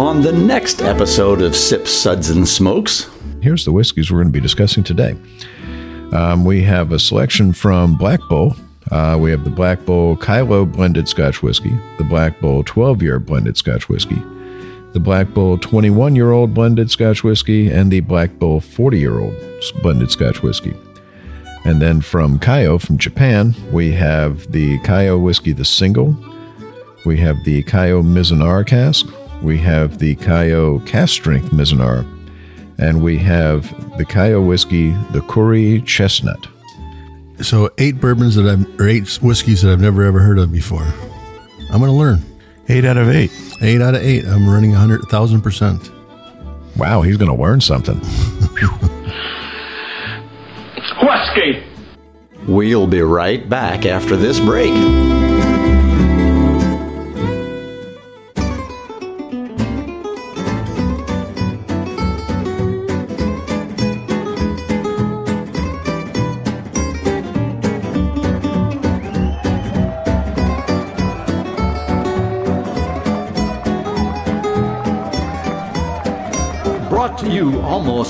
on the next episode of Sips, Suds, and Smokes. Here's the whiskeys we're going to be discussing today. Um, we have a selection from Black Bull. Uh, we have the Black Bull Kyloe blended Scotch whiskey, the Black Bull 12 year blended Scotch whiskey, the Black Bull 21 year old blended Scotch whiskey, and the Black Bull 40 year old blended Scotch whiskey. And then from Kaiyo from Japan, we have the Kaiyo whiskey, the single. We have the Kaiyo Mizunara cask. We have the Kaiyo cask strength Mizunara. And we have the Kaiyo whiskey, the Kuri chestnut. So eight bourbons that I've, or eight whiskeys that I've never ever heard of before. I'm going to learn. Eight out of eight. Eight out of eight. I'm running a hundred thousand percent. Wow, he's going to learn something. Whiskey! We'll be right back after this break.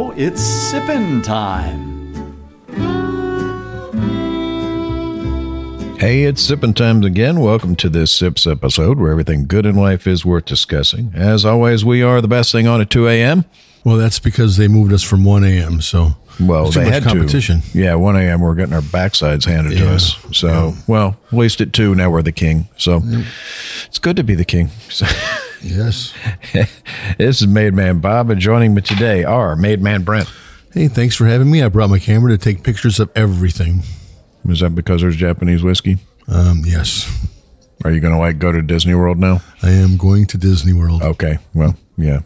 Now it's sippin' time. Hey, it's sipping times again. Welcome to this Sips episode where everything good in life is worth discussing. As always, we are the best thing on at 2 a.m. Well, that's because they moved us from 1 a.m. So Well, There's too they much had competition. to. Yeah, 1 a.m. We're getting our backsides handed to us. So, well, at least at 2, now we're the king. So it's good to be the king. So, Yes. this is Made Man Bob, and joining me today are Made Man Brent. Hey, thanks for having me. I brought my camera to take pictures of everything. Is that because there's Japanese whiskey? Um, yes, Are you going to like go to Disney World now? I am going to Disney World. Okay. Well, yeah.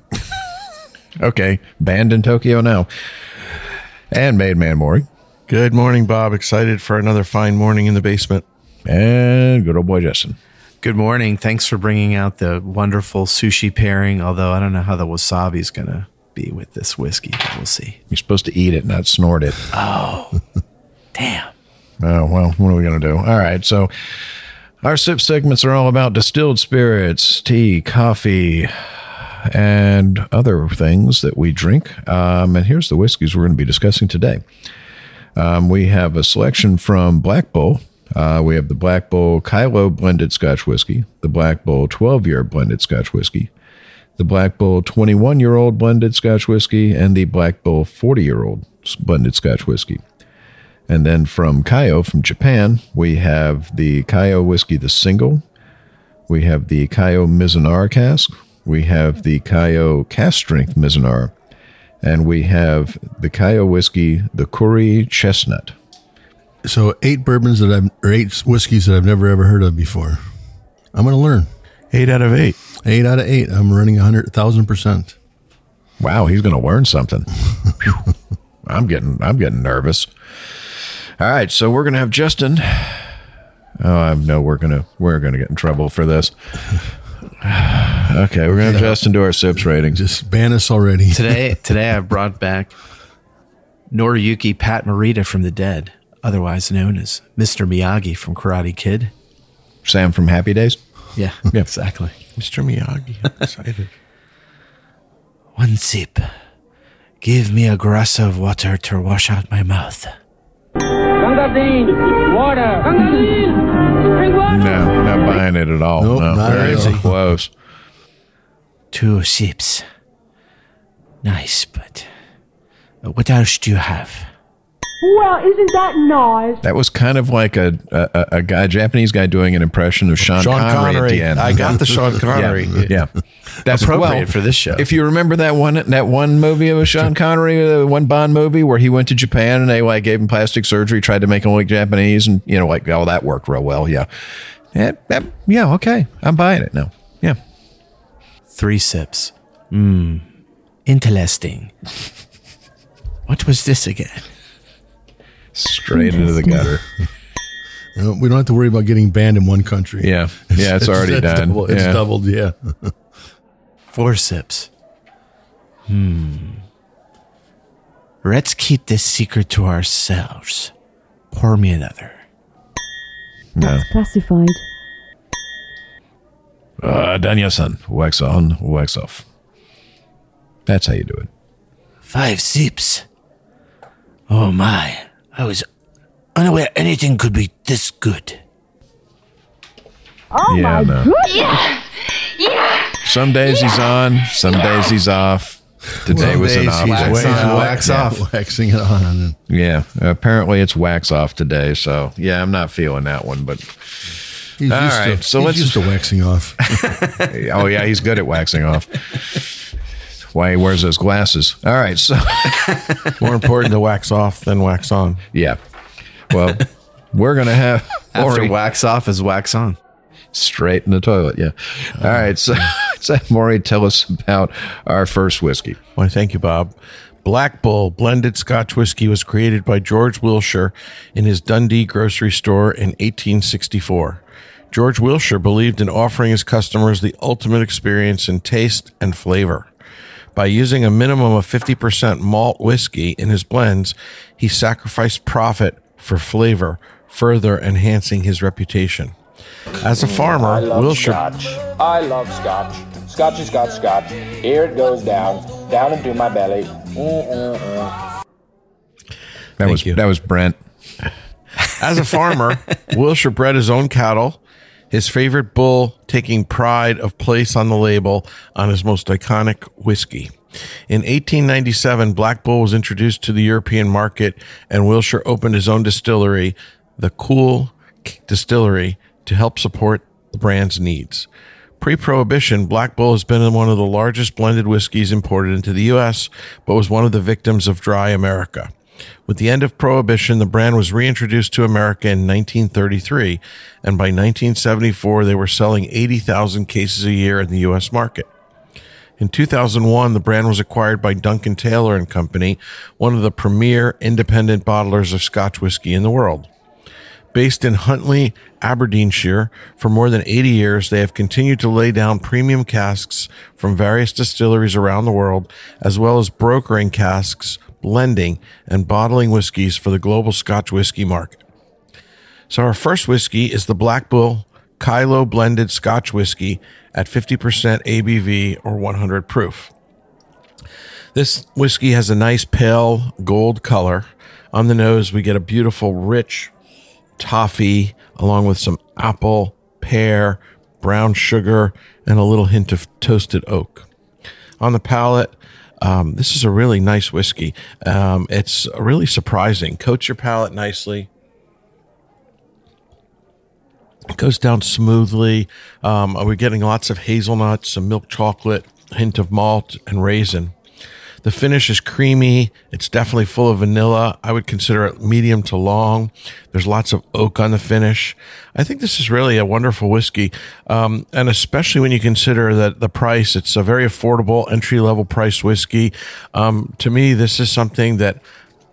okay. Banned in Tokyo now. And Made Man Maury. Good morning, Bob. Excited for another fine morning in the basement. And good old boy Justin. Good morning. Thanks for bringing out the wonderful sushi pairing. Although I don't know how the wasabi is going to be with this whiskey. but We'll see. You're supposed to eat it, not snort it. Oh, damn. Oh, well, what are we going to do? All right. So, our sip segments are all about distilled spirits, tea, coffee, and other things that we drink. Um, and here's the whiskeys we're going to be discussing today. Um, we have a selection from Black Bull. Uh, we have the Black Bull Kyloe blended Scotch whiskey, the Black Bull 12 year blended Scotch whiskey, the Black Bull 21 year old blended Scotch whiskey, and the Black Bull 40 year old blended Scotch whiskey. And then from Kaiyo from Japan, we have the Kaiyo whiskey, the single. We have the Kaiyo Mizunara cask. We have the Kaiyo cask strength Mizunara. And we have the Kaiyo whiskey, the Kuri chestnut. So eight bourbons that I've, or eight whiskeys that I've never ever heard of before. I'm going to learn. Eight out of eight. Eight out of eight. I'm running a hundred thousand percent. Wow, he's going to learn something. I'm getting I'm getting nervous. All right, so we're going to have Justin. Oh, I know we're going to we're going to get in trouble for this. Okay, we're going to have Justin do our sips ratings. Just ban us already. Today, today I brought back Noriyuki Pat Morita from the dead, otherwise known as Mr. Miyagi from Karate Kid. Sam from Happy Days. Yeah, Yeah. exactly. Mr. Miyagi. I'm excited. One sip. Give me a glass of water to wash out my mouth. Gangazine, water. Gangazine, drink water. No, not buying it at all. Nope, no, not very at all. close. Two sips. Nice, but what else do you have? Well, isn't that nice? That was kind of like a a, a guy, Japanese guy, doing an impression of Sean, Sean Connery, at the end. I got the Sean Connery. Yeah, yeah. that's Appropriate well, for this show. If you remember that one that one movie of Sean Connery, the one Bond movie where he went to Japan and they like gave him plastic surgery, tried to make him look Japanese, and you know, like oh, that worked real well. Yeah, yeah, that- yeah. Okay, I'm buying it now. Yeah, Three sips. Mmm. Interesting. What was this again? Straight into the gutter. You know, we don't have to worry about getting banned in one country. Yeah. Yeah, it's already done. double- it's Yeah. doubled. Yeah. Four sips. Hmm. Let's keep this secret to ourselves. Pour me another. No. That's classified. Uh, Daniel-san, wax on, wax off. That's how you do it. Five sips. Oh my. I was unaware anything could be this good. Oh yeah, my no. goodness! Some days he's on, some days he's off. Today Some was an off he's day. wax wax on, off. wax Yeah, off. waxing it on. Yeah, apparently it's wax off today. So yeah, I'm not feeling that one. But he's All used right, to, so he's let's- used to waxing off. oh yeah, he's good at waxing off. Why he wears those glasses? All right, so More important to wax off than wax on. yeah. Well, we're gonna have After Maury wax off is wax on. straight in the toilet. Yeah. All right, so so Maury, tell us about our first whiskey. Why, thank you, Bob. Black Bull blended Scotch whiskey was created by George Willsher in his Dundee grocery store in 1864. George Willsher believed in offering his customers the ultimate experience in taste and flavor. By using a minimum of 50% malt whiskey in his blends, he sacrificed profit for flavor, further enhancing his reputation. As a mm, farmer, I love Willsher scotch. I love scotch. Scotch is got scotch. Here it goes down, down into my belly. Mm-mm-mm. That was you. that was Brent. As a farmer, Wilshire bred his own cattle, his favorite bull taking pride of place on the label on his most iconic whiskey. In 1897, Black Bull was introduced to the European market, and Willsher opened his own distillery, the Cool Distillery, to help support the brand's needs. Pre prohibition, Black Bull has been one of the largest blended whiskeys imported into the U.S., but was one of the victims of dry America. With the end of Prohibition, the brand was reintroduced to America in 1933, and by 1974, they were selling 80,000 cases a year in the U.S. market. In 2001, the brand was acquired by Duncan Taylor and Company, one of the premier independent bottlers of Scotch whiskey in the world. Based in Huntly, Aberdeenshire, for more than 80 years, they have continued to lay down premium casks from various distilleries around the world, as well as brokering casks, blending, and bottling whiskeys for the global Scotch whiskey market. So, our first whiskey is the Black Bull Kyloe blended Scotch whiskey at 50% ABV or 100 proof. This whiskey has a nice pale gold color. On the nose, we get a beautiful, rich toffee, along with some apple, pear, brown sugar, and a little hint of toasted oak. On the palate, um, this is a really nice whiskey. Um, it's really surprising. Coats your palate nicely. It goes down smoothly. Um, we're getting lots of hazelnuts, some milk chocolate, hint of malt, and raisin. The finish is creamy. It's definitely full of vanilla. I would consider it medium to long. There's lots of oak on the finish. I think this is really a wonderful whiskey. Um, and especially when you consider that the price, it's a very affordable entry level price whiskey. Um, to me, this is something that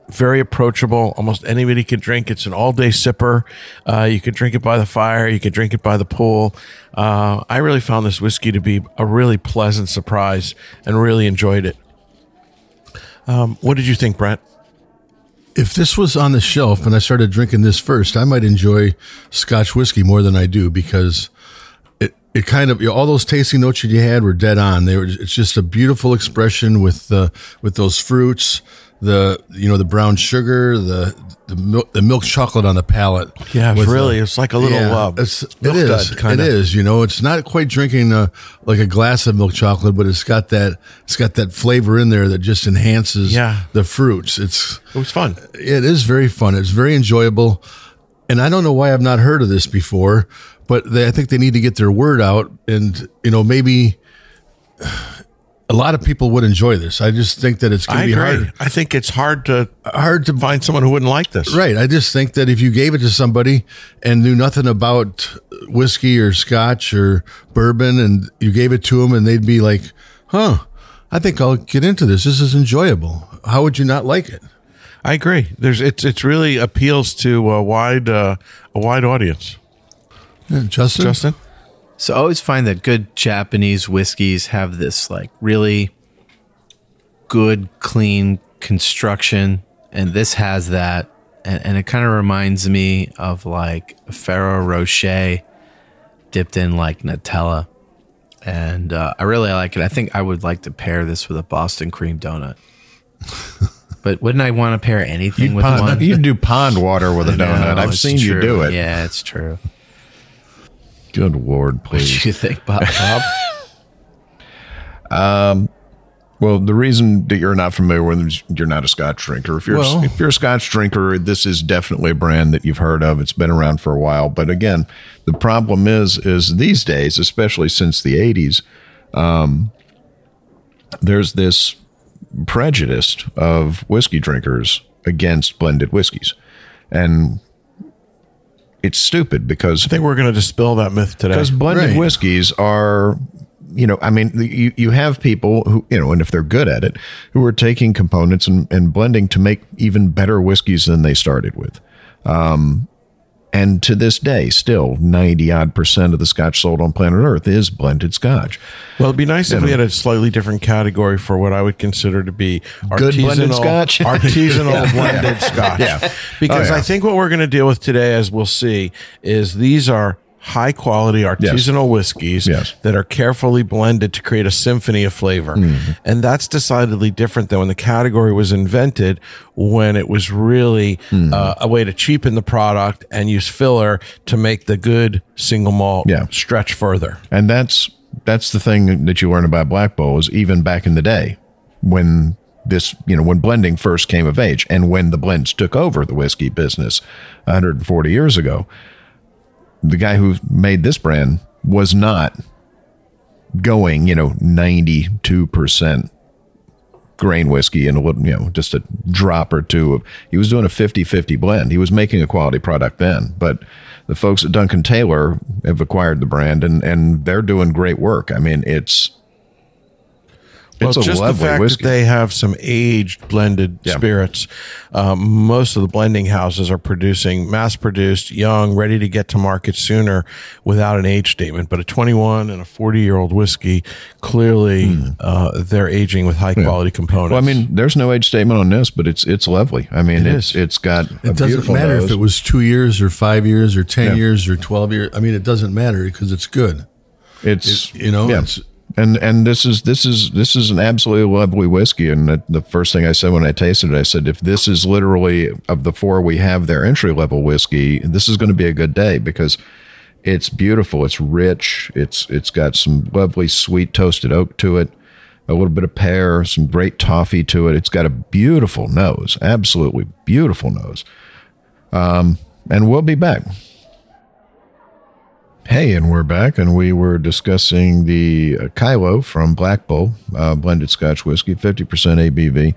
very approachable. Almost anybody could drink. It's an all day sipper. Uh, you could drink it by the fire. You could drink it by the pool. Uh, I really found this whiskey to be a really pleasant surprise and really enjoyed it. Um, what did you think, Brett? if this was on the shelf and I started drinking this first, I might enjoy Scotch whiskey more than I do because it it kind of all those tasting notes you had were dead on. They were it's just a beautiful expression with the with those fruits, the you know the brown sugar, the the milk, the milk chocolate on the palate. Yeah, it's really uh, it's like a little yeah, uh, it's, it is. kinda. is. You know, it's not quite drinking a, like a glass of milk chocolate, but it's got that it's got that flavor in there that just enhances Yeah. the fruits. It's It was fun. it is very fun. It's very enjoyable. And I don't know why I've not heard of this before, but they, I think they need to get their word out and, you know, maybe a lot of people would enjoy this. I just think that it's going to be agree. hard I think it's hard to hard to find someone who wouldn't like this. Right. I just think that if you gave it to somebody and knew nothing about whiskey or scotch or bourbon and you gave it to them and they'd be like, huh, I think I'll get into this. This is enjoyable. How would you not like it? I agree. There's it's it's really appeals to a wide uh, a wide audience. Yeah, Justin? Justin, So I always find that good Japanese whiskeys have this like really good, clean construction, and this has that, and, and it kind of reminds me of like Ferrero Rocher dipped in like Nutella, and uh, I really like it. I think I would like to pair this with a Boston cream donut. But wouldn't I want to pair anything with one? Pond, you do pond water with a I know, donut. I've seen you do it. Yeah, it's true. Good lord, What do you think, Bob? Bob? Well, the reason that you're not familiar with them is you're not a Scotch drinker. If you're Well- if you're a Scotch drinker, this is definitely a brand that you've heard of. It's been around for a while. But again, the problem is is these days, especially since the 80s, um, there's this prejudice of whiskey drinkers against blended whiskeys, and it's stupid because I think we're going to dispel that myth today. because blended Right. whiskeys are you know i mean you, you have people who you know and if they're good at it who are taking components and, and blending to make even better whiskeys than they started with um, and to this day still 90 odd percent of the scotch sold on planet earth is blended scotch Well, it'd be nice if we had a slightly different category for what I would consider to be Good blended artisanal- scotch? artisanal blended scotch. Yeah. Because Oh, yeah. I think what we're going to deal with today, as we'll see, is these are high quality artisanal whiskeys Yes. that are carefully blended to create a symphony of flavor. Mm-hmm. And that's decidedly different than when the category was invented, when it was really Hmm. uh, a way to cheapen the product and use filler to make the good single malt Yeah. stretch further. and that's that's the thing that you learn about black bull is even back in the day when this you know when blending first came of age and when the blends took over the whiskey business 140 years ago the guy who made this brand was not going you know 92% grain whiskey and you know just a drop or two of he was doing a 50-50 blend. He was making a quality product then but the folks at duncan taylor have acquired the brand and and they're doing great work. I mean it's well, a just the fact whiskey that they have some aged blended Yeah. spirits. Um, most of the blending houses are producing mass produced, young, ready to get to market sooner without an age statement. But a 21 and a 40 year old whiskey, clearly uh, they're aging with high quality components. Hmm. well i mean there's no age statement on this but it's it's lovely i mean it it's, it's got a It doesn't beautiful matter nose. if it was two years or five years or 10 Yeah. years or 12 years. I mean, it doesn't matter because it's good. It's It- you know, yeah. it's- and and this is this is this is an absolutely lovely whiskey. And the, the first thing I said when I tasted it, I said, if this is literally of the four we have, their entry level whiskey, this is going to be a good day because it's beautiful. It's rich. It's it's got some lovely sweet toasted oak to it. A little bit of pear, some great toffee to it. It's got a beautiful nose, absolutely beautiful nose. Um, and we'll be back. Hey, and we're back, and we were discussing the uh, Kyloe from Black Bull, uh, blended Scotch whiskey, 50% ABV.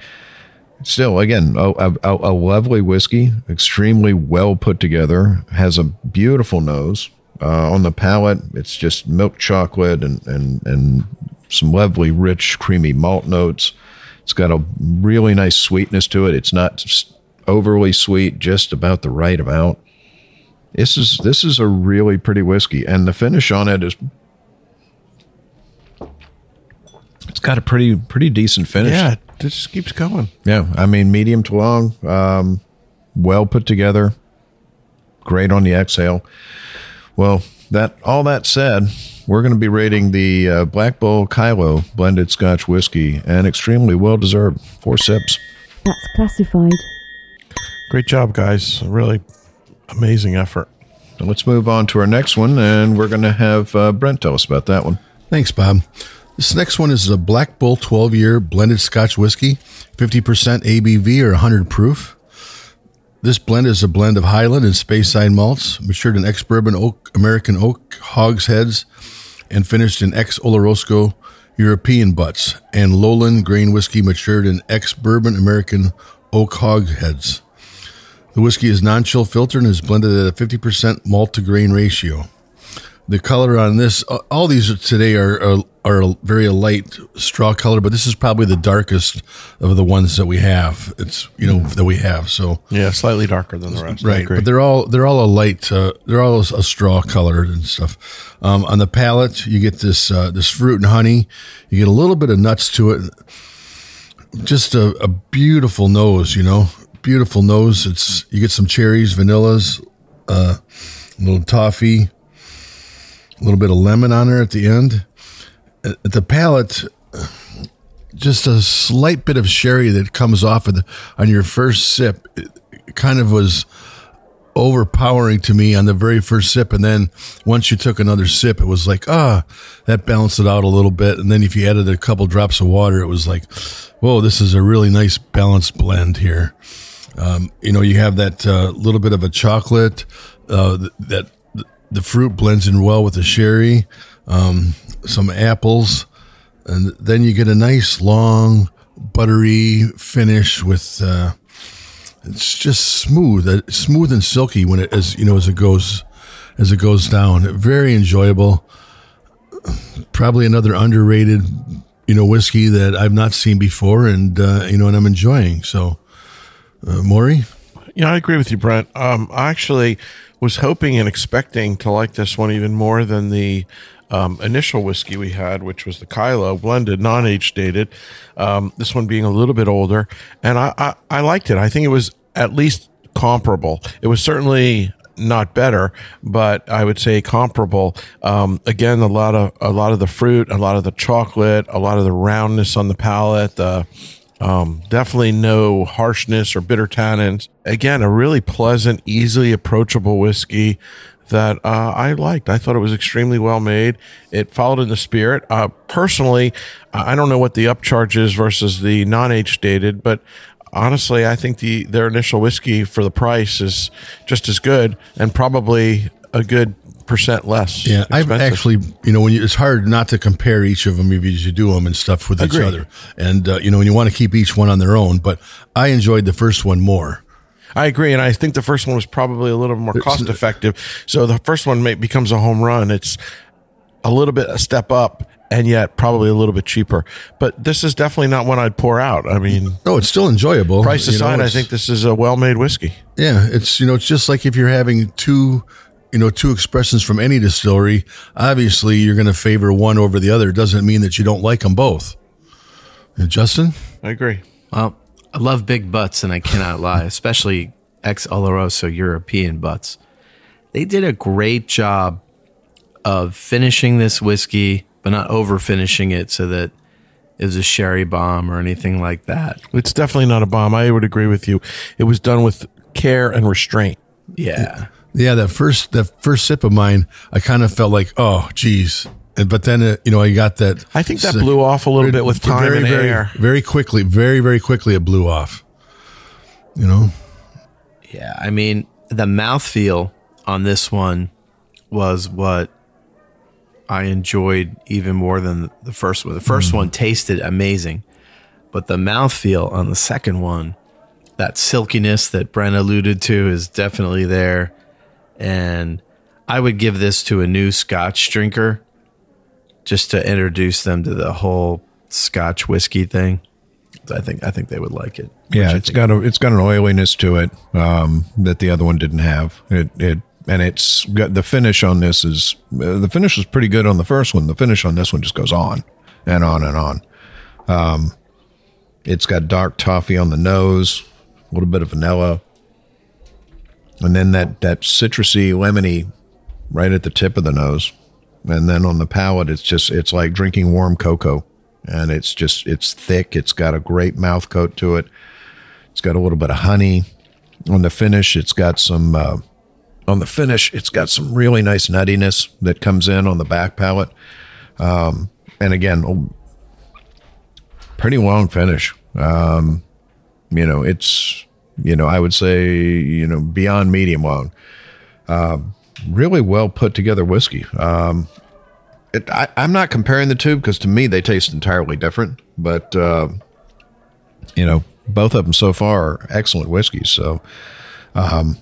Still, again, a, a, a lovely whiskey, extremely well put together, has a beautiful nose. Uh, on the palate, it's just milk chocolate and, and, and some lovely, rich, creamy malt notes. It's got a really nice sweetness to it. It's not overly sweet, just about the right amount. This is this is a really pretty whiskey, and the finish on it is. It's got a pretty pretty decent finish. yeah, it just keeps going. yeah. I mean, medium to long, um, well put together, great on the exhale. Well, that all that said, we're going to be rating the uh, Black Bull Kyloe blended Scotch whiskey, and extremely well deserved. Four sips. That's classified. Great job, guys. Really amazing effort. So let's move on to our next one, and we're going to have uh, Brent tell us about that one. Thanks, Bob. This next one is a Black Bull 12 year blended Scotch whiskey, 50% ABV or 100 proof. This blend is a blend of Highland and Speyside malts, matured in ex bourbon oak, American oak hogsheads, and finished in ex Oloroso European butts, and lowland grain whiskey matured in ex bourbon American oak hogsheads. The whiskey is non chill filtered and is blended at a 50% malt to grain ratio. The color on this, all these today are, are, are very light straw color, but this is probably the darkest of the ones that we have. It's, you know, that we have. So, Yeah, slightly darker than the rest. Right but they're all they're all a light uh, they're all a straw color and stuff um, on the palate you get this uh, this fruit and honey you get a little bit of nuts to it just a, a beautiful nose you know beautiful nose. It's you get some cherries vanillas uh, a little toffee a little bit of lemon on there at the end. At at the palate just a slight bit of sherry that comes off of the on your first sip it kind of was overpowering to me on the very first sip. And then once you took another sip it was like ah that balanced it out a little bit. And then if you added a couple drops of water it was like whoa this is a really nice balanced blend here um, you know you have that uh, little bit of a chocolate uh, that the fruit blends in well with the sherry um, some apples and then you get a nice long buttery finish with uh, it's just smooth, uh, smooth and silky when it as you know as it goes as it goes down. Very enjoyable. Probably another underrated, you know, whiskey that I've not seen before, and uh, you know, and I'm enjoying. So, uh, Maury, Yeah, I agree with you, Brent. Um, I actually was hoping and expecting to like this one even more than the um, initial whiskey we had, which was the Kyloe blended, non-age dated. Um, this one being a little bit older, and I, I I liked it. I think it was at least comparable. It was certainly not better, but I would say comparable. Um, again, a lot of a lot of the fruit, a lot of the chocolate, a lot of the roundness on the palate. The um, definitely no harshness or bitter tannins. Again, a really pleasant, easily approachable whiskey that uh, I liked. I thought it was extremely well made. It followed in the spirit. Uh, personally, I don't know what the upcharge is versus the non-age dated, but honestly, I think the their initial whiskey for the price is just as good and probably a good percent less. yeah, I've actually, you know, when you, it's hard not to compare each of them if you do them and stuff with each Agreed. other, and uh, you know, and you want to keep each one on their own. But I enjoyed the first one more. I agree, and I think the first one was probably a little more cost effective. So the first one may, becomes a home run. It's a little bit a step up, and yet probably a little bit cheaper. But this is definitely not one I'd pour out. I mean, No, it's still enjoyable. price You know, aside, I think this is a well-made whiskey. Yeah, it's you know, it's just like if you're having two, you know, two expressions from any distillery. Obviously, you're going to favor one over the other. It doesn't mean that you don't like them both. And Justin, I agree. Well, I love big butts, and I cannot lie, especially ex Oloroso European butts. They did a great job of finishing this whiskey, but not over finishing it so that it was a sherry bomb or anything like that. It's definitely not a bomb. I would agree with you. It was done with care and restraint. Yeah. Yeah, that first that first sip of mine, I kind of felt like, oh, geez. And, but then, uh, you know, I got that. I think that blew off a little bit with time very, and very, air. Very quickly, very, very quickly, it blew off. You know, Yeah, I mean, the mouthfeel on this one was what I enjoyed even more than the first one. The 1st one tasted amazing, but the mouthfeel on the second one, that silkiness that Brent alluded to, is definitely there. And I would give this to a new Scotch drinker just to introduce them to the whole Scotch whiskey thing. I think I think they would like it. Yeah, it's got a it's got an oiliness to it um, that the other one didn't have. It it and it's got the finish on this is uh, the finish was pretty good on the first one. The finish on this one just goes on and on and on. Um, it's got dark toffee on the nose, a little bit of vanilla, and then that that citrusy lemony right at the tip of the nose, and then on the palate, it's just it's like drinking warm cocoa, and it's just it's thick. It's got a great mouth coat to it. It's got a little bit of honey on the finish. It's got some uh, on the finish. It's got some really nice nuttiness that comes in on the back palate, um, and again, a pretty long finish. Um, you know, it's you know I would say you know beyond medium long. Um, really well put together whiskey. Um, it, I, I'm not comparing the two because to me they taste entirely different. But uh, you know, both of them so far are excellent whiskeys. So, um,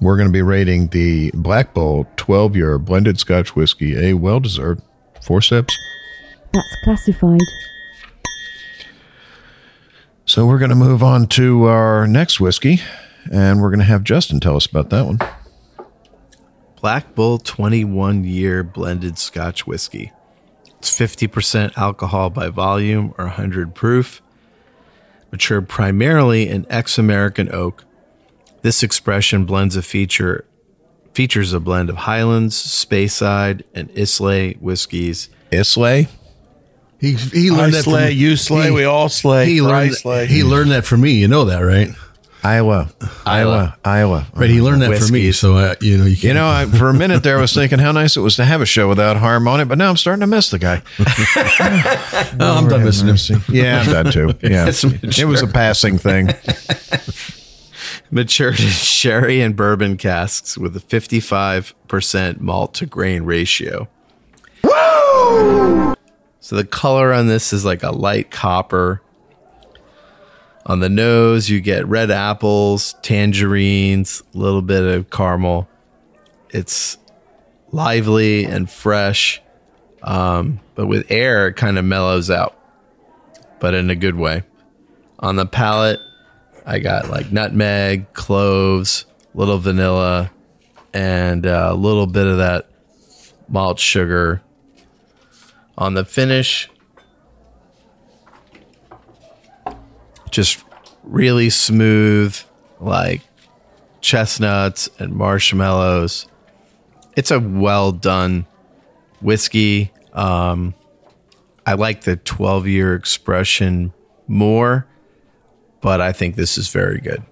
we're going to be rating the Black Bull 12 year blended Scotch whiskey a well deserved four sips. That's classified. So we're going to move on to our next whiskey, and we're going to have Justin tell us about that one. Black Bull 21 year blended Scotch whiskey. It's 50% alcohol by volume or 100 proof. Matured primarily in ex American oak. This expression blends a feature features a blend of Highlands, Speyside, and Islay whiskeys. Islay? He he I learned that slay, from, you slay, he- we all slay. He Fry learned slay. he learned that from me. You know that, right? Iowa. Iowa. Iowa. Right. He learned that from me. So uh, you know you, can't, You know, I, for a minute there, I was thinking how nice it was to have a show without harm on it, but now I'm starting to miss the guy. Oh, I'm done missing him. Yeah, I'm done too. Yeah, it was a passing thing. Matured in sherry and bourbon casks with a 55% malt to grain ratio. So the color on this is like a light copper. On the nose, you get red apples, tangerines, a little bit of caramel. It's lively and fresh, um, but with air, it kind of mellows out, but in a good way. On the palate, I got like nutmeg, cloves, little vanilla, and a little bit of that malt sugar. On the finish, just really smooth, like chestnuts and marshmallows. It's a well done whiskey. Um, I like the 12 year expression more, but I think this is very good.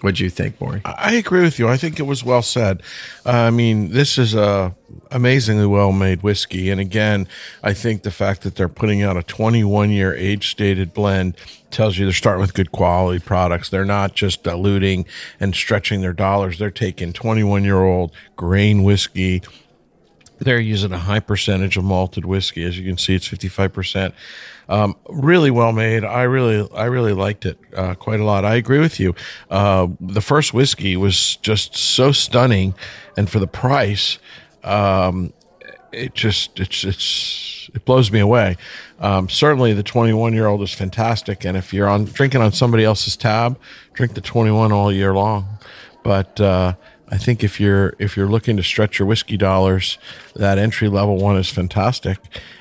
What do you think, Maury? I agree with you. I think it was well said. Uh, I mean, this is a amazingly well made whiskey, and again, I think the fact that they're putting out a 21 year age stated blend tells you they're starting with good quality products. They're not just diluting and stretching their dollars. They're taking 21 year old grain whiskey. They're using a high percentage of malted whiskey. As you can see, it's 55%. Um, really well made. I really, I really liked it uh, quite a lot. I agree with you. Uh, the first whiskey was just so stunning, and for the price, um, it just it's it's it blows me away. Um, certainly, the 21 year old is fantastic, and if you're on drinking on somebody else's tab, drink the 21 all year long. But uh, I think if you're if you're looking to stretch your whiskey dollars, that entry level one is fantastic,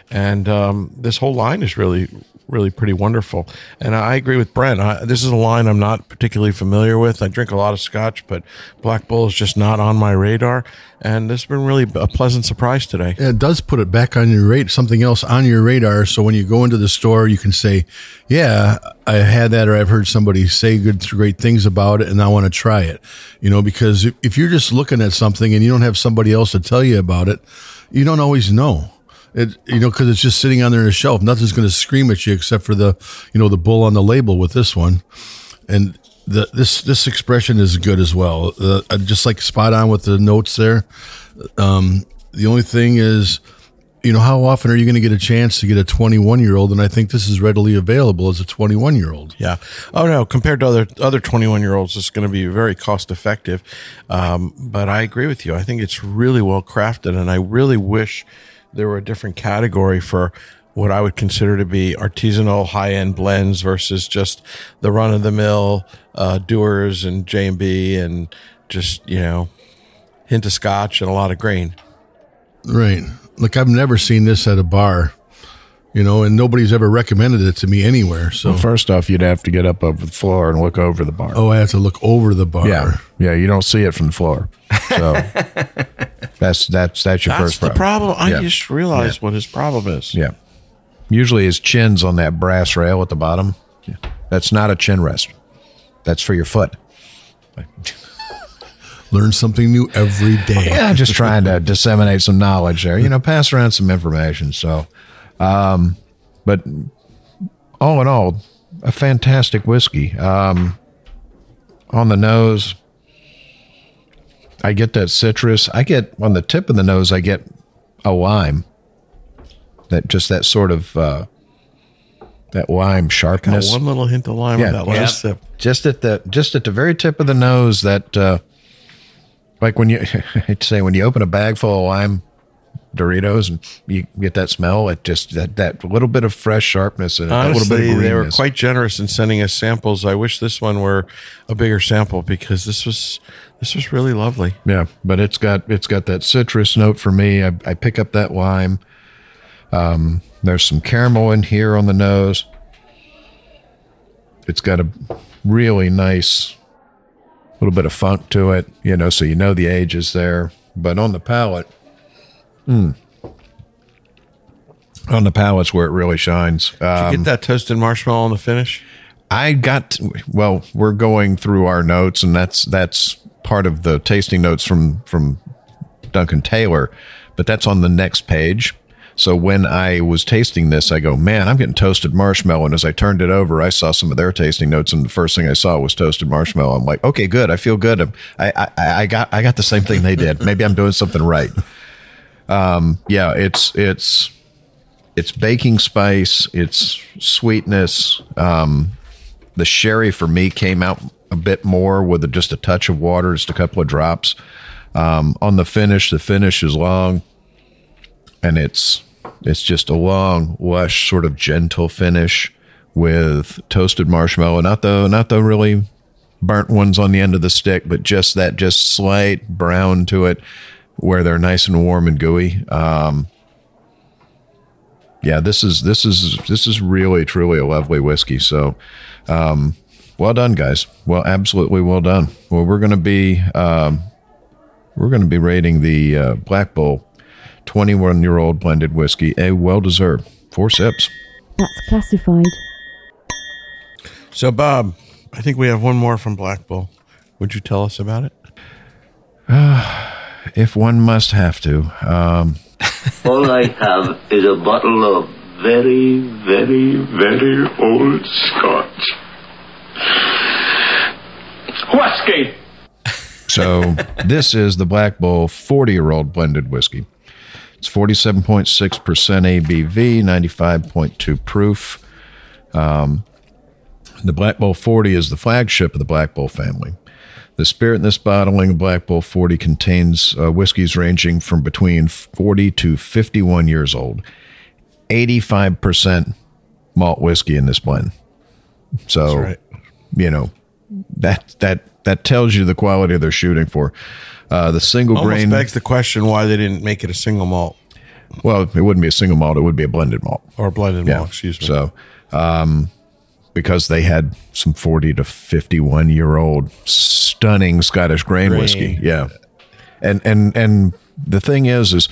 and um, this whole line is really really pretty wonderful. And I agree with Brent. I, this is a line I'm not particularly familiar with. I drink a lot of Scotch, but Black Bull is just not on my radar. And this has been really a pleasant surprise today. Yeah, it does put it back on your something else on your radar. So when you go into the store, you can say, "Yeah, I had that," or "I've heard somebody say good, great things about it, and I want to try it." You know, because if you're just looking at something and you don't have somebody else to tell you about it, you don't always know. It, you know, because it's just sitting on there on a shelf. Nothing's going to scream at you except for the, you know, the bull on the label with this one, and the this this expression is good as well. Uh, just like spot on with the notes there. Um, the only thing is, you know, how often are you going to get a chance to get a 21 year old? And I think this is readily available as a 21 year old. Yeah. Oh no, compared to other other 21 year olds, it's going to be very cost effective. Um, but I agree with you. I think it's really well crafted, and I really wish there were a different category for what I would consider to be artisanal high end blends versus just the run of the mill uh, Dewar's and J and B and just you know hint of scotch and a lot of grain. Right. Look, I've never seen this at a bar, you know, and nobody's ever recommended it to me anywhere. So, Well, first off, you'd have to get up over the floor and look over the bar. oh, I have to look over the bar. yeah, yeah. You don't see it from the floor, so that's that's that's your That's first the problem. problem. I Yeah. just realized what his problem is. Yeah. Usually his chin's on that brass rail at the bottom. That's not a chin rest. That's for your foot. Learn something new every day. Yeah, just trying to disseminate some knowledge there. You know, pass around some information. So, um, but all in all, a fantastic whiskey. Um, on the nose, I get that citrus. I get on the tip of the nose. I get a lime. That just that sort of uh, that lime sharpness. one little hint of lime Yeah. that last sip. just at the just at the very tip of the nose that uh like when you I hate to say when you open a bag full of lime Doritos and you get that smell it just that that little bit of fresh sharpness and a little Honestly, bit of they were quite generous in sending us samples. I wish this one were a bigger sample because this was this is really lovely. yeah but it's got it's got that citrus note for me I, I pick up that lime um there's some caramel in here on the nose it's got a really nice little bit of funk to it, you know, so you know the age is there. But on the palate, mm, on the palate's where it really shines. Did you get that toasted marshmallow on the finish? I got well, we're going through our notes, and that's that's part of the tasting notes from from Duncan Taylor, but that's on the next page. So when I was tasting this, I go, man, I'm getting toasted marshmallow. And as I turned it over, I saw some of their tasting notes, and the first thing I saw was toasted marshmallow. I'm like, okay, good. I feel good. I I, I got I got the same thing they did. Maybe I'm doing something right. Um, yeah, it's it's it's baking spice, it's sweetness. Um, the sherry for me came out a bit more with just a touch of water, just a couple of drops. Um, on the finish, the finish is long, and it's it's just a long, lush, sort of gentle finish with toasted marshmallow. Not the not the really burnt ones on the end of the stick, but just that just slight brown to it, where they're nice and warm and gooey. Um, yeah, this is this is this is really truly a lovely whiskey. So, um, well done, guys. Well, absolutely well done. Well, we're going to be um, we're going to be rating the uh, Black Bull 21 year old blended whiskey a well deserved four sips. That's classified. So, Bob, I think we have one more from Black Bull. Would you tell us about it? If one must have to, um, All I have is a bottle of very, very, very old scotch. Whiskey! So this is the Black Bull 40 year old blended whiskey. It's 47.6% ABV, 95.2 proof. Um, the Black Bull 40 is the flagship of the Black Bull family. The spirit in this bottling of Black Bull 40 contains uh, whiskeys ranging from between 40 to 51 years old. 85% malt whiskey in this blend. So, right. You know, that that that tells you the quality they're shooting for. Uh, the single Almost grain, begs the question why they didn't make it a single malt well, it wouldn't be a single malt; it would be a blended malt. or a blended Yeah, malt. Excuse me. So, um, because they had some forty to fifty-one year old stunning Scottish grain, Grain. whiskey, yeah, and and and the thing is, is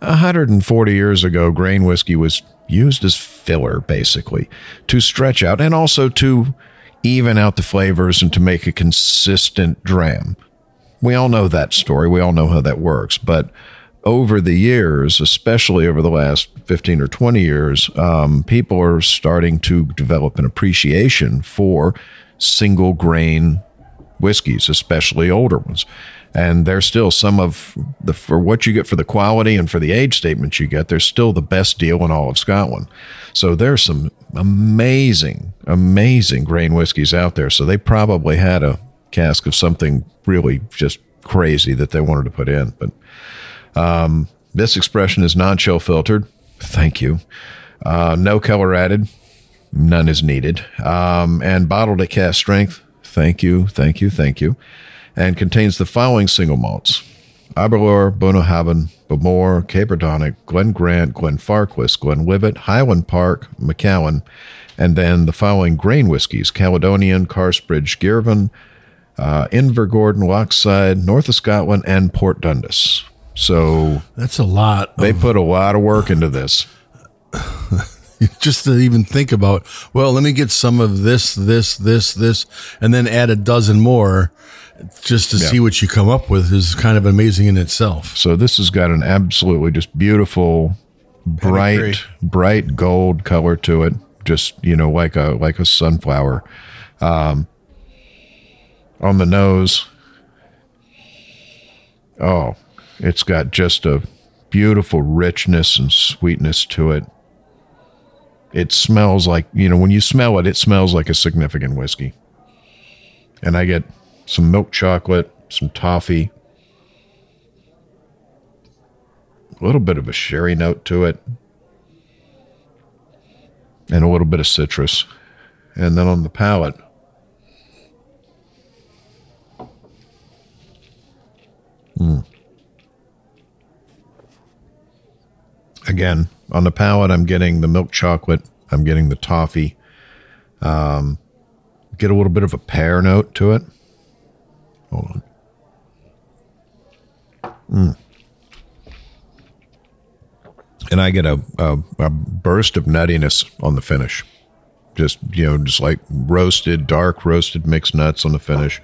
140 years ago, grain whiskey was used as filler, basically, to stretch out and also to even out the flavors and to make a consistent dram. We all know that story. We all know how that works. But over the years, especially over the last 15 or 20 years, um, people are starting to develop an appreciation for single grain whiskeys, especially older ones. And they're still some of the, for what you get for the quality and for the age statements you get, they're still the best deal in all of Scotland. So there's some amazing, amazing grain whiskeys out there. So they probably had a cask of something really just crazy that they wanted to put in. But um, this expression is non chill filtered. Thank you. Uh, no color added. None is needed. Um, and bottled at cask strength. Thank you. Thank you. Thank you. And contains the following single malts Aberlour, Bunnahabhain, Bowmore, Caperdonich, Glen Grant, Glenfarclas, Glen Livet, Highland Park, Macallan, and then the following grain whiskies Caledonian, Carsebridge, Girvan, uh, Invergordon, Lochside, North of Scotland, and Port Dundas. So That's a lot. they of- put a lot of work into this. just to even think about, well, let me get some of this, this, this, this, and then add a dozen more just to Yeah. see what you come up with is kind of amazing in itself. So this has got an absolutely just beautiful, bright, bright gold color to it. Just you know, like a like a sunflower. Um, on the nose, oh, it's got just a beautiful richness and sweetness to it. It smells like, you know, when you smell it, it smells like a significant whiskey. And I get some milk chocolate, some toffee, a little bit of a sherry note to it, and a little bit of citrus. And then on the palate, mm. again, on the palate, I'm getting the milk chocolate, I'm getting the toffee, um, get a little bit of a pear note to it. Hold on. Mm. And I get a, a, a burst of nuttiness on the finish. Just, you know, just like roasted, dark roasted mixed nuts on the finish.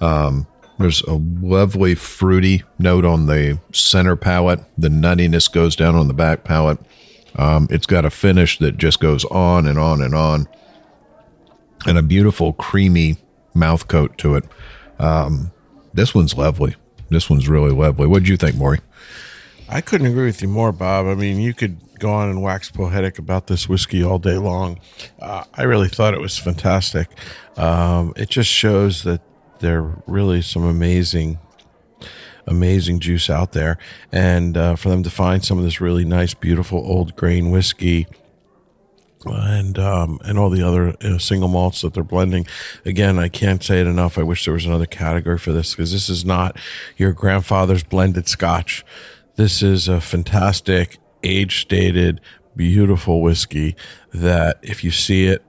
Um, there's a lovely fruity note on the center palate. The nuttiness goes down on the back palate. Um, it's got a finish that just goes on and on and on, and a beautiful creamy mouth coat to it. Um, this one's lovely. This one's really lovely. What do you think, Maury? I couldn't agree with you more, Bob. I mean, you could go on and wax poetic about this whiskey all day long. Uh, I really thought it was fantastic. Um, it just shows that there really some amazing, amazing juice out there, and uh, for them to find some of this really nice, beautiful old grain whiskey and um, and all the other you know, single malts that they're blending. Again, I can't say it enough. I wish there was another category for this because this is not your grandfather's blended Scotch. This is a fantastic, age stated, beautiful whiskey that if you see it,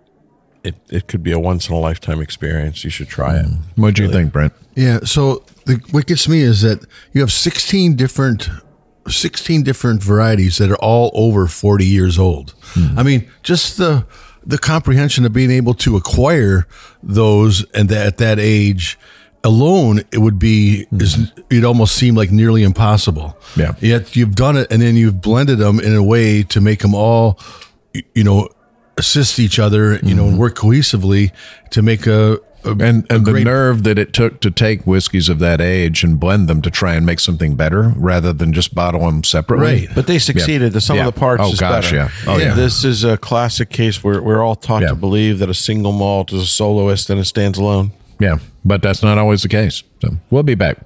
it, it could be a once in a lifetime experience. You should try it. Mm. What do you think, Brent? Yeah. So the, what gets me is that you have 16 different, 16 different varieties that are all over 40 years old. Mm. I mean, just the, the comprehension of being able to acquire those and that at that age alone, it would be, mm-hmm. is, it almost seem like nearly impossible. Yeah. Yet you've done it and then you've blended them in a way to make them all, you know, assist each other, you know, and mm-hmm. work cohesively to make a, a And a and the nerve that it took to take whiskeys of that age and blend them to try and make something better rather than just bottle them separately. Right. But they succeeded. The sum Yeah. of the parts Oh, is gosh, better. yeah. Oh, yeah. This is a classic case where we're all taught Yeah. to believe that a single malt is a soloist and it stands alone. Yeah, but that's not always the case. So we'll be back.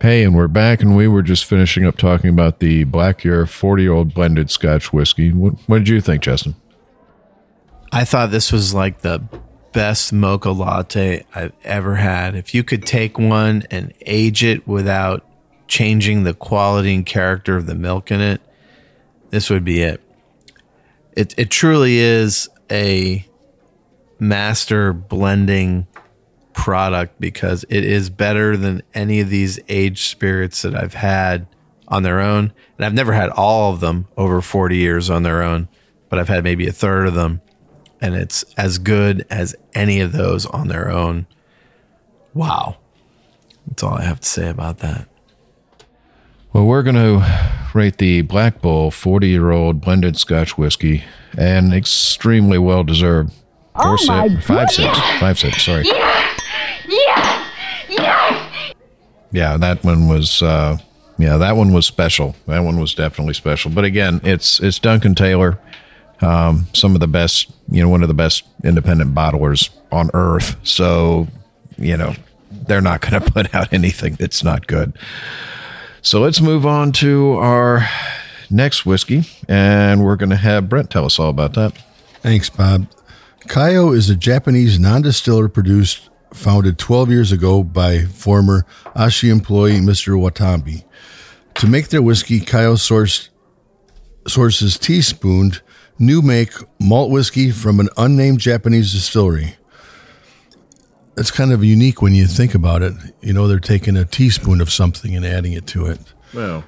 Hey, and we're back, and we were just finishing up talking about the Black Year 40 year old blended Scotch whiskey. What, what did you think, Justin? I thought this was like the best mocha latte I've ever had. If you could take one and age it without changing the quality and character of the milk in it, this would be it. It it truly is a master blending product because it is better than any of these aged spirits that I've had on their own. And I've never had all of them over 40 years on their own, but I've had maybe a third of them. And it's as good as any of those on their own. Wow. That's all I have to say about that. Well, we're going to rate the Black Bull 40 year old blended Scotch whiskey and extremely well deserved. Oh Four Oh my five sips, five sips, sorry. Yes! Yeah, that one was uh yeah, that one was special. That one was definitely special. But again, it's it's Duncan Taylor, um, some of the best, you know, one of the best independent bottlers on earth. So, you know, they're not going to put out anything that's not good. So let's move on to our next whiskey, and we're going to have Brent tell us all about that. Thanks, Bob. Kaiyo is a Japanese non-distiller produced, founded 12 years ago by former Ashi employee Mr. Watabe. To make their whiskey, Kaiyo sourced, sources teaspooned new make malt whiskey from an unnamed Japanese distillery. It's kind of unique when you think about it. You know, they're taking a teaspoon of something and adding it to it. Well,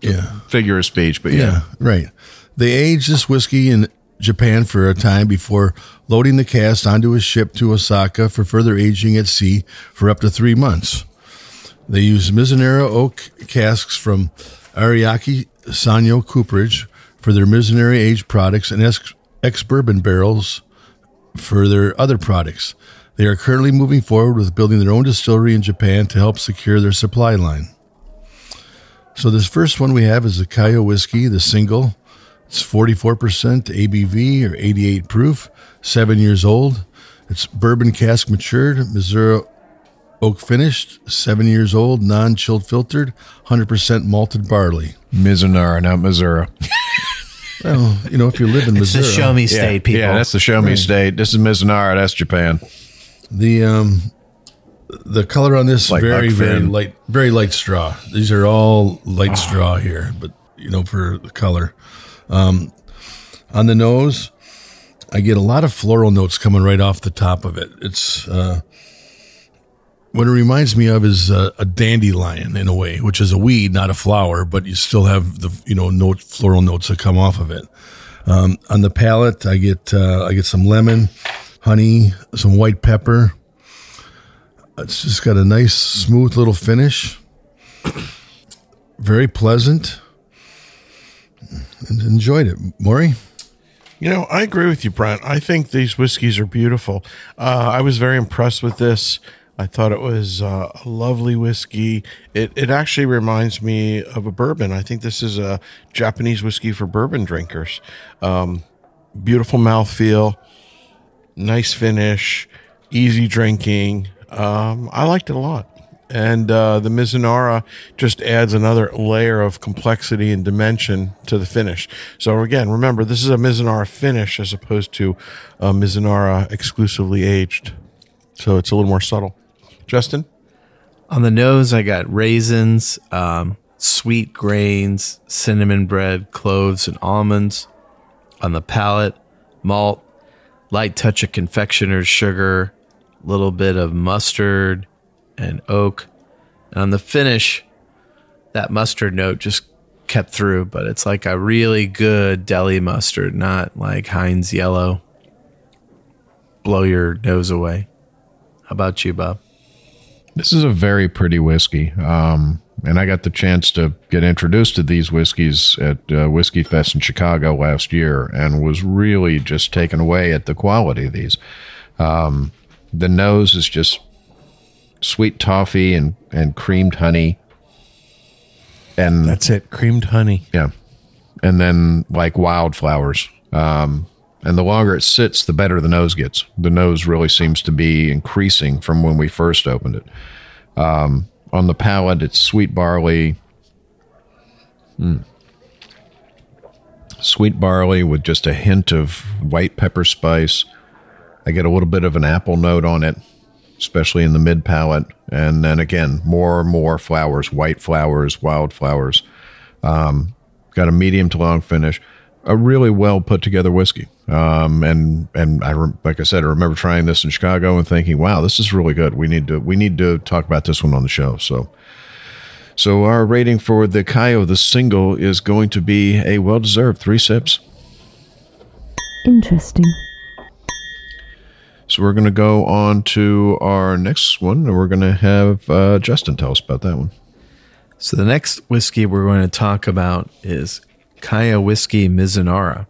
Yeah. figure of speech, but Yeah, yeah. right. They aged this whiskey in Japan for a time before loading the cask onto a ship to Osaka for further aging at sea for up to three months. They use Mizunara oak casks from Ariake Sangyo Cooperage for their Mizunara aged products and ex bourbon barrels for their other products. They are currently moving forward with building their own distillery in Japan to help secure their supply line. So this first one we have is the Kaiyo whiskey, the single. It's 44% ABV or 88 proof, seven years old. It's bourbon cask matured, Missouri oak finished, seven years old, non chilled filtered, 100% malted barley. Mizunara, not Missouri. Well, you know, if you live in Missouri. It's the Missouri, show me state, people. Yeah, that's the show me state. This is Mizunara. That's Japan. the um, the color on this Like very very light, very light straw. These are all light straw here, but you know for the color. Um, on the nose, I get a lot of floral notes coming right off the top of it. It's uh, what it reminds me of is uh, a dandelion in a way, which is a weed, not a flower, but you still have the you know note floral notes that come off of it. Um, on the palate, I get uh, I get some lemon, honey, some white pepper. It's just got a nice, smooth little finish. Very pleasant. Enjoyed it, Maury. You know, I agree with you, Brent. I think these whiskeys are beautiful. Uh, I was very impressed with this. I thought it was uh, a lovely whiskey. It it actually reminds me of a bourbon. I think this is a Japanese whiskey for bourbon drinkers. Um, beautiful mouthfeel, nice finish, easy drinking. Um, I liked it a lot. And uh, the Mizunara just adds another layer of complexity and dimension to the finish. So again, remember this is a Mizunara finish as opposed to a Mizunara exclusively aged. So it's a little more subtle. Justin, On the nose, I got raisins, um, sweet grains, cinnamon bread, cloves, and almonds. On the palate, malt, light touch of confectioner's sugar, little bit of mustard and oak. And on the finish, that mustard note just kept through, but it's like a really good deli mustard, not like Heinz yellow. Blow your nose away. How about you, Bob? This is a very pretty whiskey. Um, and I got the chance to get introduced to these whiskeys at uh, Whiskey Fest in Chicago last year and was really just taken away at the quality of these. Um, the nose is just sweet toffee and, and creamed honey. And that's it. Creamed honey. yeah. And then like wildflowers. Um, and the longer it sits, the better the nose gets. The nose really seems to be increasing from when we first opened it. Um, on the palate, it's sweet barley. Mm. Sweet barley with just a hint of white pepper spice. I get a little bit of an apple note on it, especially in the mid palate. And then again, more and more flowers, white flowers, wildflowers. Um, got a medium to long finish. A really well put together whiskey. Um, and and I like I said, I remember trying this in Chicago and thinking, wow, this is really good. We need to we need to talk about this one on the show. So. So our rating for the Kaiyo, the single, is going to be a well-deserved three sips. Interesting. So we're going to go on to our next one, and we're going to have uh, Justin tell us about that one. So the next whiskey we're going to talk about is Kaiyo Whiskey Mizunara.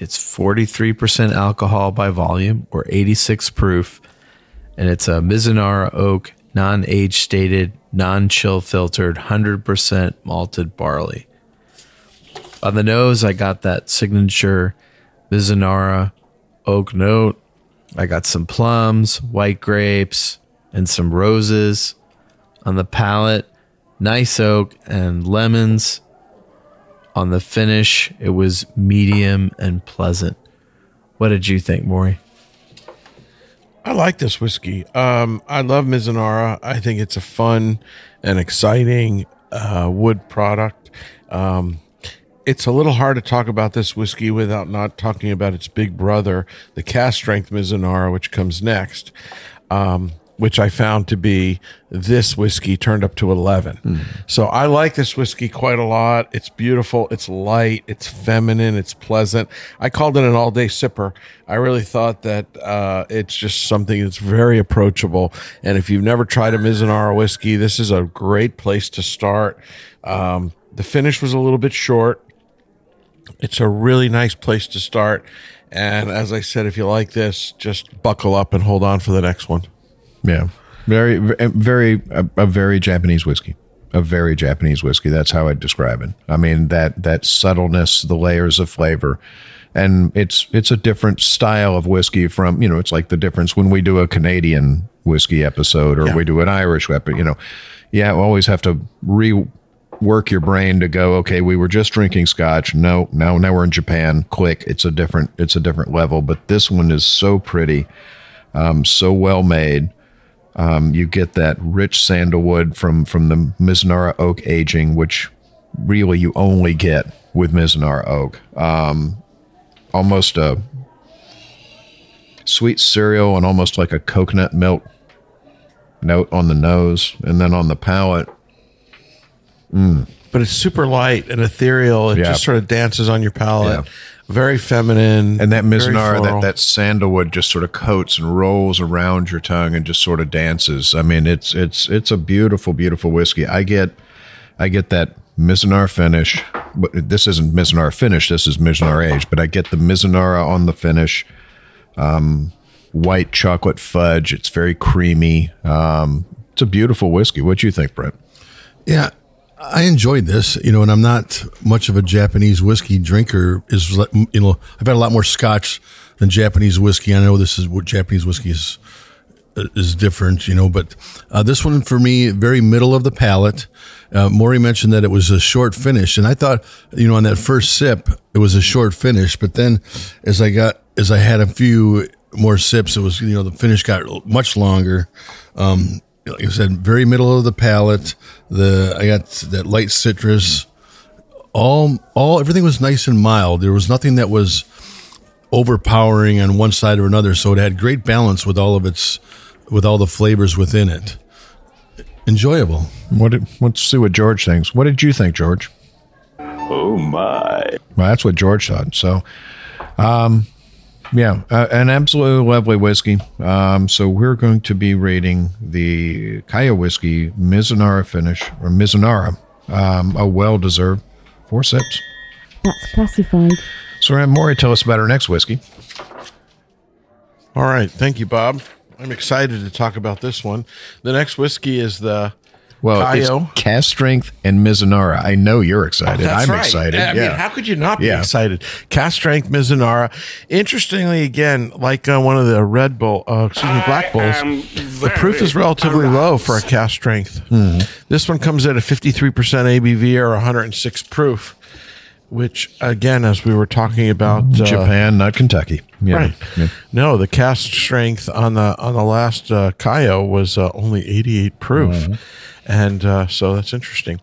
It's 43% alcohol by volume or 86 proof, and it's a Mizunara oak, non-age stated, non-chill filtered, 100% malted barley. On the nose, I got that signature Mizunara oak note. I got some plums, white grapes, and some roses. On the palate, nice oak and lemons. On the finish, it was medium and pleasant. What did you think, Maury? I like this whiskey. Um, I love Mizunara. I think it's a fun and exciting uh, wood product. Um, it's a little hard to talk about this whiskey without not talking about its big brother, the cask strength Mizunara, which comes next, um, which I found to be this whiskey turned up to 11. So I like this whiskey quite a lot. It's beautiful. It's light. It's feminine. It's pleasant. I called it an all day sipper. I really thought that uh, it's just something that's very approachable. And if you've never tried a Mizunara whiskey, this is a great place to start. Um, the finish was a little bit short. It's a really nice place to start. And as I said, if you like this, just buckle up and hold on for the next one. Yeah, very, very, a, a very Japanese whiskey. a very Japanese whiskey. That's how I'd describe it. I mean that that subtleness, the layers of flavor, and it's it's a different style of whiskey from you know it's like the difference when we do a Canadian whiskey episode or we do an Irish episode. You know, yeah, we always have to rework your brain to go. Okay, we were just drinking Scotch. No, now now we're in Japan. Quick, It's a different it's a different level. But this one is so pretty, um, so well made. Um, you get that rich sandalwood from from the Mizunara oak aging, which really you only get with Mizunara oak. Um, almost a sweet cereal and almost like a coconut milk note on the nose, and then on the palate. But it's super light and ethereal. It Yeah. just sort of dances on your palate. Yeah. Very feminine. And that very Mizunara, floral. that, that sandalwood just sort of coats and rolls around your tongue and just sort of dances. I mean, it's it's it's a beautiful, beautiful whiskey. I get I get that Mizunara finish, this isn't Mizunara finish. This is Mizunara age. But I get the Mizunara on the finish. Um, white chocolate fudge. It's very creamy. Um, it's a beautiful whiskey. What do you think, Brent? Yeah, I enjoyed this, you know, and I'm not much of a Japanese whiskey drinker. Is you know, I've had a lot more Scotch than Japanese whiskey. I know this is what Japanese whiskey is is different, you know, but uh, this one for me, very middle of the palate. Uh, Maury mentioned that it was a short finish, and I thought, you know, on that first sip, it was a short finish. But then, as I got, as I had a few more sips, it was, you know, the finish got much longer. Um, like I said, very middle of the palate. The I got that light citrus. All, all, everything was nice and mild. There was nothing that was overpowering on one side or another. So it had great balance with all of its, with all the flavors within it. Enjoyable. What did, let's see what George thinks. What did you think, George? Oh my. Well, that's what George thought. So, um, yeah, uh, an absolutely lovely whiskey. Um, so we're going to be rating the Kaiyo whiskey Mizunara finish or Mizunara, um, a well-deserved four sips. That's classified. So, Ram Maury, tell us about our next whiskey. All right. Thank you, Bob. I'm excited to talk about this one. The next whiskey is the Well, Kaiyo. it's cask strength and Mizunara. I know you're excited. That's I'm right. excited. I yeah. mean, how could you not be Yeah. excited? Cask strength Mizunara. Interestingly, again, like uh, one of the Red Bull, uh, excuse me, Black Bulls, the proof is relatively low for a cask strength. Hmm. This one comes at a 53% ABV or 106 proof, which, again, as we were talking about, uh, Japan, not Kentucky. Yeah. Right. Yeah. No, the cask strength on the on the last uh, Kaiyo was uh, only 88 proof, Mm-hmm. and uh, so that's interesting.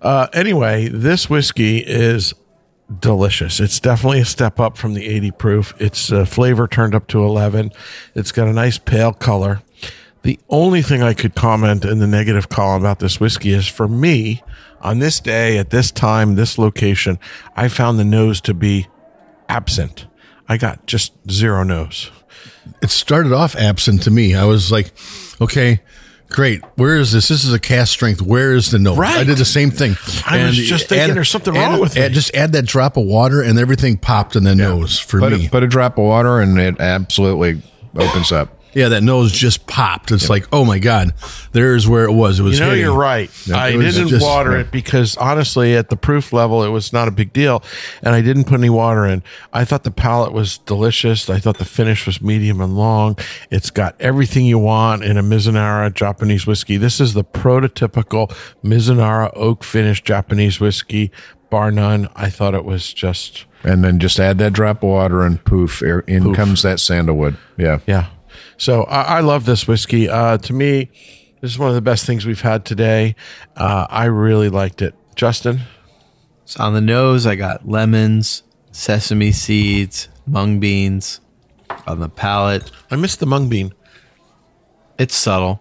Uh, anyway, this whiskey is delicious. It's definitely a step up from the 80 proof. Its uh, flavor turned up to 11. It's got a nice pale color. The only thing I could comment in the negative column about this whiskey is for me, on this day, at this time, this location, I found the nose to be absent. I got just zero nose. it started off absent to me. I was like, okay, great. Where is this? This is a cask strength. Where is the nose? Right. I did the same thing. I was just thinking there's something wrong add- with me. add- Just add that drop of water and everything popped in the nose for Put me. a, put a drop of water and it absolutely opens up. Yeah, that nose just popped. It's like, oh my God, there's where it was. It was You know, hitting. you're right. I didn't just- water it because honestly, at the proof level, it was not a big deal. And I didn't put any water in. I thought the palate was delicious. I thought the finish was medium and long. It's got everything you want in a Mizunara Japanese whiskey. This is the prototypical Mizunara oak finish Japanese whiskey, bar none. I thought it was just, And then just add that drop of water and poof, er- in comes that sandalwood. Yeah. yeah. So I, I love this whiskey. Uh, to me, this is one of the best things we've had today. Uh, I really liked it. Justin? So on the nose, I got lemons, sesame seeds, mung beans. On the palate, I missed the mung bean. it's subtle.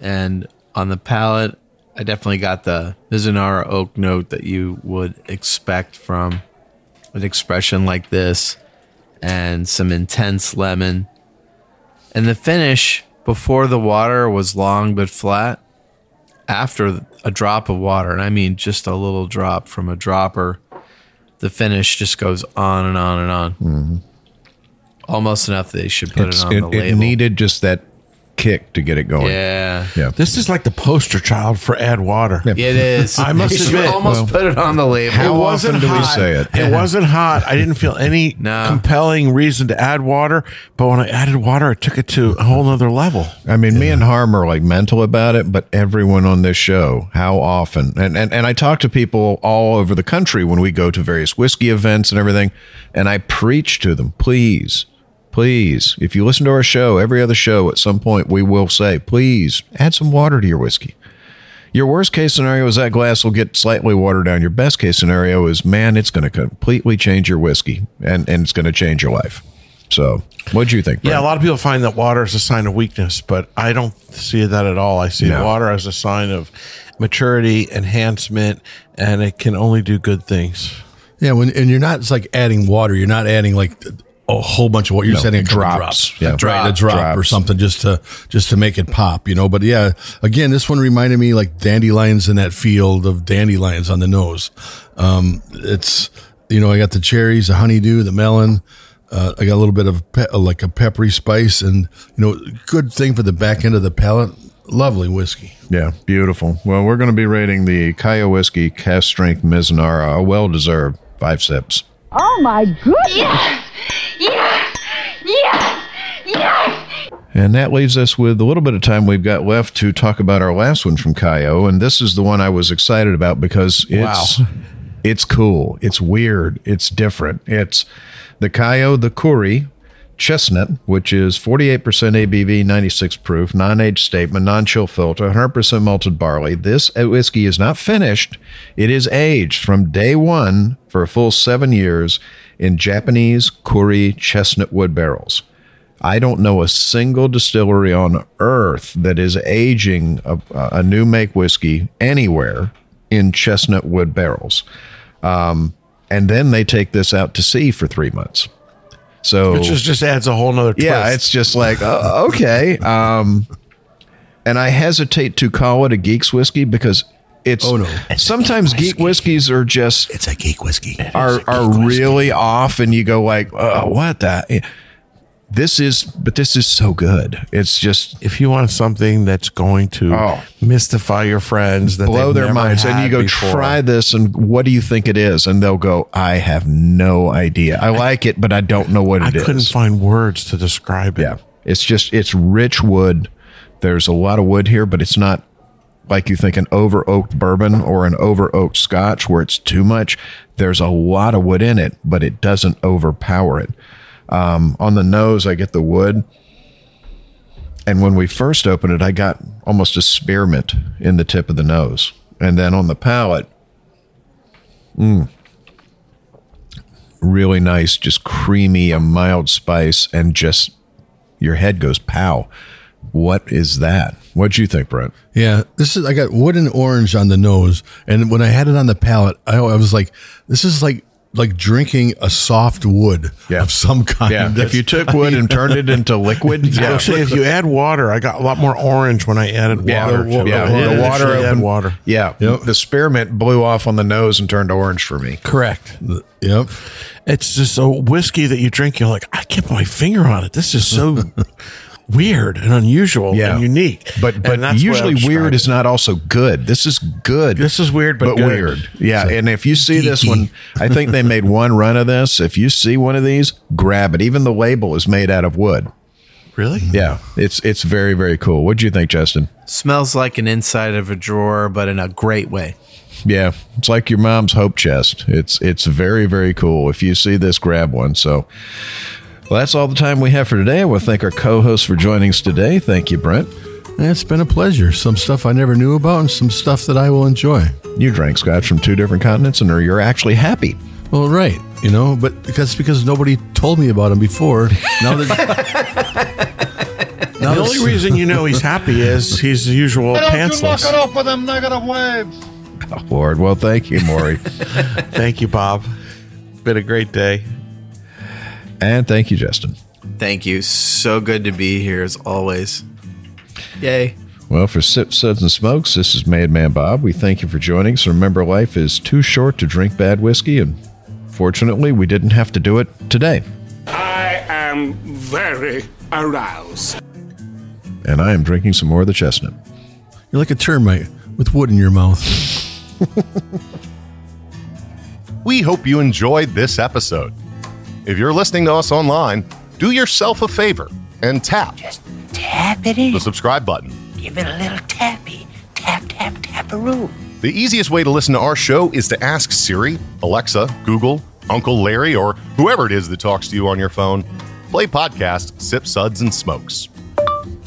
And on the palate, I definitely got the Mizunara oak note that you would expect from an expression like this, and some intense lemon. And the finish before the water was long but flat. After a drop of water, and I mean just a little drop from a dropper, the finish just goes on and on and on. Mm-hmm. Almost enough that they should put It's, it on it, the it needed just that kick to get it going. Yeah. Yeah. This is like the poster child for add water. It is. I must You admit, almost put it on the label. How it wasn't often do we hot. say it? It wasn't hot. I didn't feel any No. compelling reason to add water. But when I added water, it took it to a whole nother level. I mean, me and Harm are like mental about it, but everyone on this show, how often? And, and and I talk to people all over the country when we go to various whiskey events and everything, and I preach to them, please, please, if you listen to our show, every other show, at some point we will say, please add some water to your whiskey. Your worst case scenario is that glass will get slightly watered down. Your best case scenario is, man, it's going to completely change your whiskey and, and it's going to change your life. So, what do you think? Yeah, a lot of people find that water is a sign of weakness, but I don't see that at all. I see No. water as a sign of maturity, enhancement, and it can only do good things. Yeah, when and you're not it's like adding water. You're not adding like a whole bunch of what You're No, a drops. drops, Yeah. a drop, a Drops. drop or something just to just to make it pop. You know. But yeah, again, this one reminded me like dandelions in that field of dandelions on the nose. Um, it's you know I got the cherries, the honeydew, the melon. Uh, I got a little bit of pe- like a peppery spice, and you know, good thing for the back end of the palate. Lovely whiskey. Yeah, beautiful. Well, we're going to be rating the Kaiyo Whiskey Cask Strength Mizunara, a well deserved five sips. Oh my goodness! Yes! Yes! Yes! Yes! And that leaves us with a little bit of time we've got left to talk about our last one from Kaiyo. And this is the one I was excited about because it's it's cool, it's weird, it's different. It's the Kaiyo the Kuri Chestnut, which is 48% ABV, 96 proof, non-age statement, non-chill filter, 100% malted barley. This whiskey is not finished; it is aged from day one for a full seven years in Japanese Kuri chestnut wood barrels. I don't know a single distillery on earth that is aging a, a new make whiskey anywhere in chestnut wood barrels. Um, and then they take this out to sea for three months. So Which is just adds a whole nother twist. yeah, it's just like uh, okay. Um, and I hesitate to call it a geek's whiskey because it's Oh, no. sometimes geek whiskeys are just It's a geek whiskey. are are really off, and you go like, oh, what that. This is, but this is so good. It's just if you want something that's going to Oh. mystify your friends, that blow their minds, and you go before. try this, and what do you think it is? And they'll go, I have no idea. I like it, but I don't know what it is. I couldn't find words to describe it. Yeah. It's just it's rich wood. There's a lot of wood here, but it's not like you think an over oaked bourbon or an over oaked scotch where it's too much. There's a lot of wood in it, but it doesn't overpower it. Um, on the nose, I get the wood. And when we first opened it, I got almost a spearmint in the tip of the nose. And then on the palate, mm, really nice, just creamy, a mild spice, and just your head goes pow. What is that? What'd you think, Brent? Yeah, this is. I got wood and orange on the nose, and when I had it on the palate, I, I was like, "This is like like drinking a soft wood Yeah. of some kind." If you took wood and turned it into liquid, yeah, Actually, if you add water, I got a lot more orange when I added water. yeah, to it. yeah, I the water actually add opened, water. Yeah, Yep. the spearmint blew off on the nose and turned orange for me. Correct. yep. It's just a whiskey that you drink. You're like, I can't put my finger on it. This is so weird and unusual Yeah. and unique. But but that's the way I usually weird is not also good. This is good. This is weird, but but good. weird. Yeah, and if you see this one, I think they made one run of this. If you see one of these, grab it. Even the label is made out of wood. Really? Yeah, it's it's very very cool. What do you think, Justin? Smells like an inside of a drawer, but in a great way. Yeah, it's like your mom's hope chest. It's it's very very cool. If you see this, grab one. So, well, that's all the time we have for today. I want to thank our co-hosts for joining us today. Thank you, Brent. It's been a pleasure. Some stuff I never knew about, and some stuff that I will enjoy. You drank scotch from two different continents, and you're actually happy. Well, right, you know, but because because nobody told me about him before. Now that now The only reason you know he's happy is he's the usual pantsless. Don't you off with them negative waves. Oh, Lord, well, thank you, Maury, Thank you, Bob. Been a great day. And thank you, Justin. Thank you. So good to be here as always. Yay. Well, for Sip Suds and Smokes, this is Made Man Bob. We thank you for joining us. Remember, life is too short to drink bad whiskey, and fortunately, we didn't have to do it today. I am very aroused. and I am drinking some more of the chestnut. You're like a termite with wood in your mouth. We hope you enjoyed this episode. If you're listening to us online, do yourself a favor and tap Just Tap it in. the subscribe button. Give it a little tappy. Tap, tap, taparoo. The easiest way to listen to our show is to ask Siri, Alexa, Google, Uncle Larry, or whoever it is that talks to you on your phone. Play podcast Sip Suds and Smokes.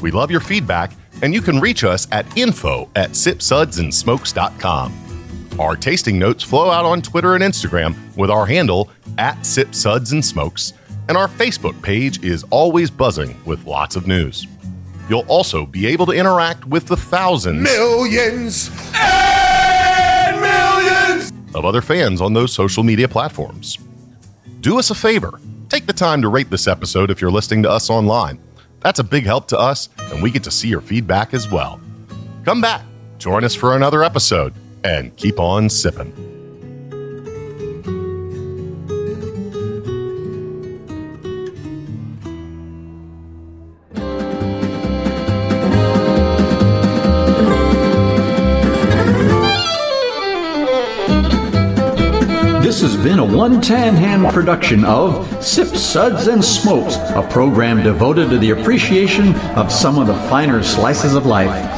We love your feedback, and you can reach us at info at sipsudsandsmokes.com. Our tasting notes flow out on Twitter and Instagram with our handle at Sip Suds and Smokes, and our Facebook page is always buzzing with lots of news. You'll also be able to interact with the thousands Millions and millions. of other fans on those social media platforms. Do us a favor take the time to rate this episode if you're listening to us online. That's a big help to us, and we get to see your feedback as well. Come back, join us for another episode, and keep on sipping. This has been a one tan hand production of Sip Suds and Smokes, a program devoted to the appreciation of some of the finer slices of life.